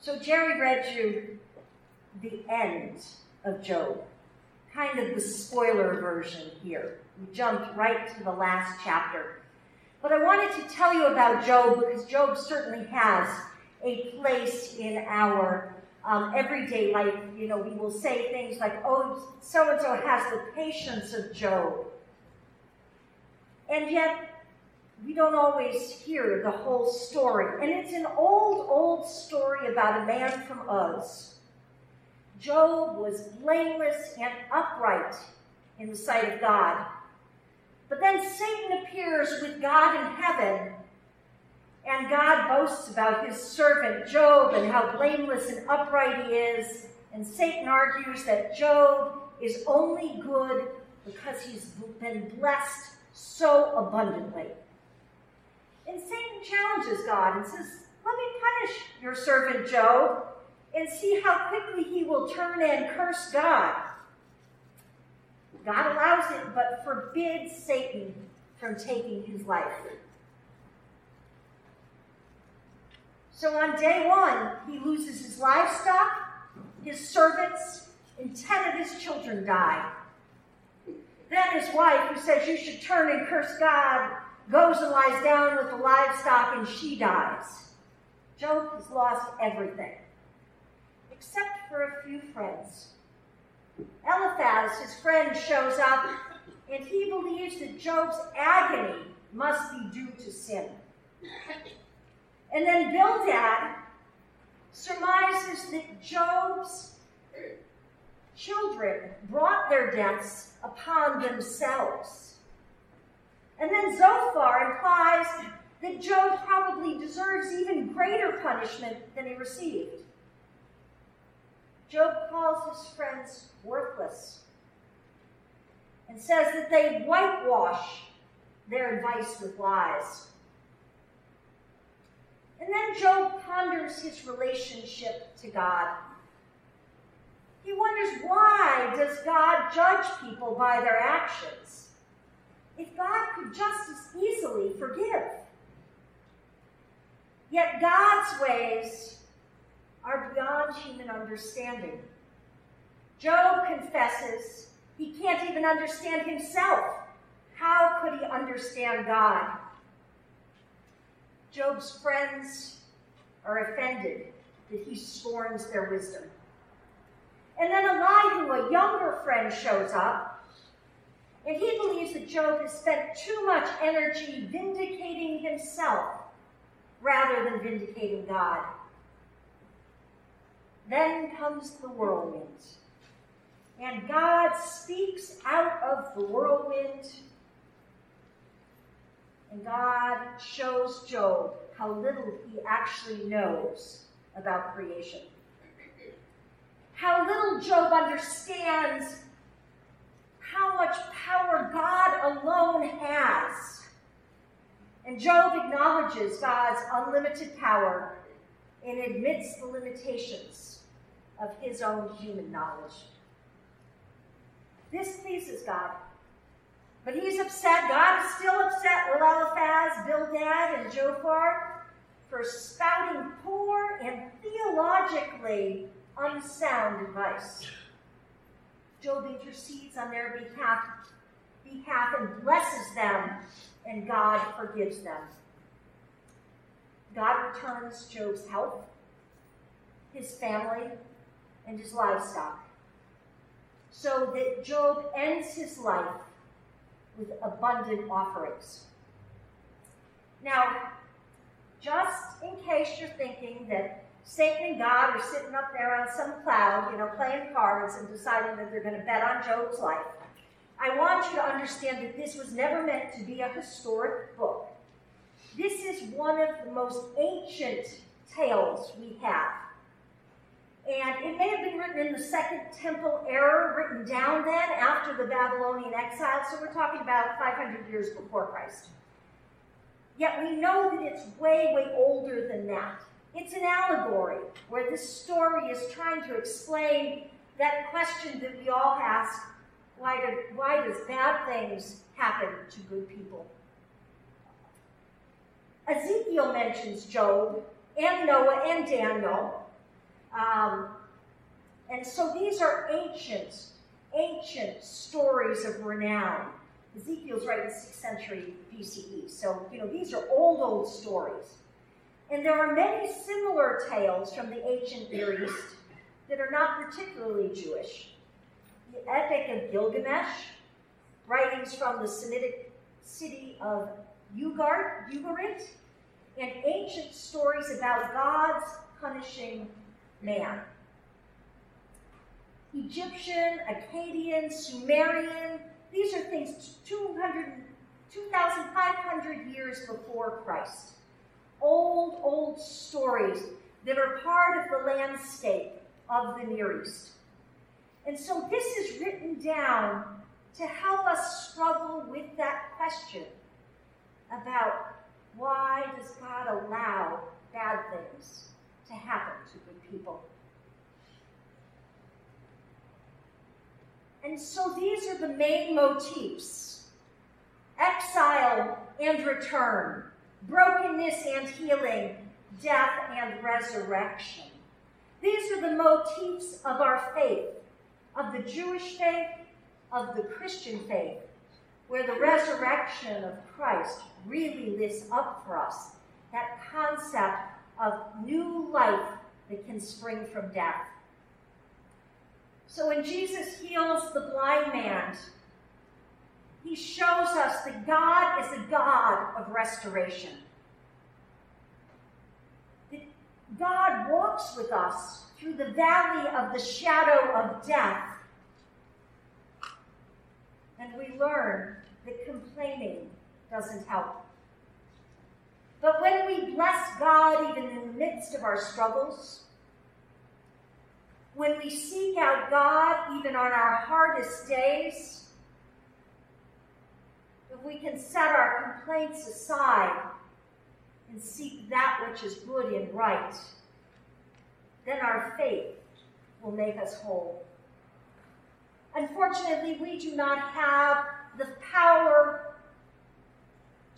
So Jerry read you the end of Job, kind of the spoiler version here. We jumped right to the last chapter. But I wanted to tell you about Job because Job certainly has a place in our um, everyday life. You know, we will say things like, oh, so and so has the patience of Job. And yet, we don't always hear the whole story. And it's an old, old story about a man from Uz. Job was blameless and upright in the sight of God. But then Satan appears with God in heaven, and God boasts about his servant Job and how blameless and upright he is. And Satan argues that Job is only good because he's been blessed so abundantly. And Satan challenges God and says, Let me punish your servant Job and see how quickly he will turn and curse God. God allows it, but forbids Satan from taking his life. So on day one, he loses his livestock, his servants, and ten of his children die. Then his wife, who says you should turn and curse God, goes and lies down with the livestock and she dies. Job has lost everything, except for a few friends. Eliphaz, his friend, shows up and he believes that Job's agony must be due to sin. And then Bildad surmises that Job's children brought their deaths upon themselves. And then Zophar implies that Job probably deserves even greater punishment than he received. Job calls his friends worthless and says that they whitewash their advice with lies. And then Job ponders his relationship to God. He wonders why does God judge people by their actions? If God could just as easily forgive. Yet God's ways are beyond human understanding. Job confesses he can't even understand himself. How could he understand God? Job's friends are offended that he scorns their wisdom. And then Elihu, a younger friend, shows up, and he believes that Job has spent too much energy vindicating himself rather than vindicating God. Then comes the whirlwind. And God speaks out of the whirlwind and God shows Job how little he actually knows about creation. How little Job understands how much power God alone has. And Job acknowledges God's unlimited power and admits the limitations of his own human knowledge. This pleases God. But he's upset. God is still upset with Eliphaz, Bildad, and Zophar for spouting poor and theologically unsound advice. Job intercedes on their behalf, behalf and blesses them, and God forgives them. God returns Job's health, his family, and his livestock, so that Job ends his life with abundant offerings. Now, just in case you're thinking that Satan and God are sitting up there on some cloud, you know, playing cards and deciding that they're going to bet on Job's life, I want you to understand that this was never meant to be a historic book. This is one of the most ancient tales we have. And it may have been written in the Second Temple era, written down then after the Babylonian exile. So we're talking about 500 years before Christ. Yet we know that it's way, way older than that. It's an allegory where this story is trying to explain that question that we all ask why, do, why does bad things happen to good people? Ezekiel mentions Job and Noah and Daniel Um, and so these are ancient, ancient stories of renown. Ezekiel's right in the 6th century BCE. So, you know, these are old, old stories. And there are many similar tales from the ancient Near East that are not particularly Jewish. The Epic of Gilgamesh, writings from the Semitic city of Ugarit, Ugarit and ancient stories about gods punishing man. Egyptian, Akkadian, Sumerian, these are things 200, 2,500 years before Christ. Old, old stories that are part of the landscape of the Near East. And so this is written down to help us struggle with that question about why does God allow bad things to happen to good people? And so these are the main motifs exile and return, brokenness and healing, death and resurrection. These are the motifs of our faith, of the Jewish faith, of the Christian faith, where the resurrection of Christ really lifts up for us that concept of new life that can spring from death. So when Jesus heals the blind man, he shows us that God is a God of restoration. That God walks with us through the valley of the shadow of death. And we learn that complaining doesn't help. But when we bless God even in the midst of our struggles, when we seek out God even on our hardest days, if we can set our complaints aside and seek that which is good and right, then our faith will make us whole. Unfortunately, we do not have the power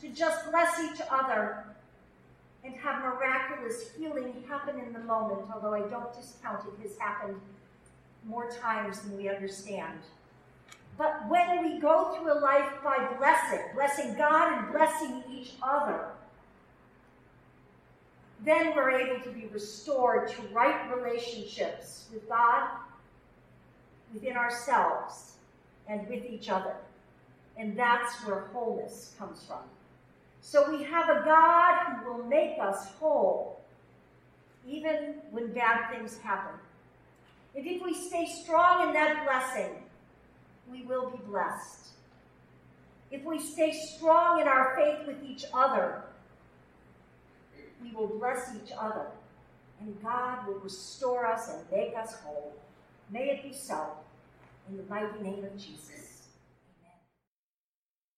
to just bless each other and have miraculous healing happen in the moment, although I don't discount it has happened more times than we understand. But when we go through a life by blessing, blessing God and blessing each other, then we're able to be restored to right relationships with God, within ourselves, and with each other. And that's where wholeness comes from. So we have a God who will make us whole, even when bad things happen. And if we stay strong in that blessing, we will be blessed. If we stay strong in our faith with each other, we will bless each other. And God will restore us and make us whole. May it be so. In the mighty name of Jesus.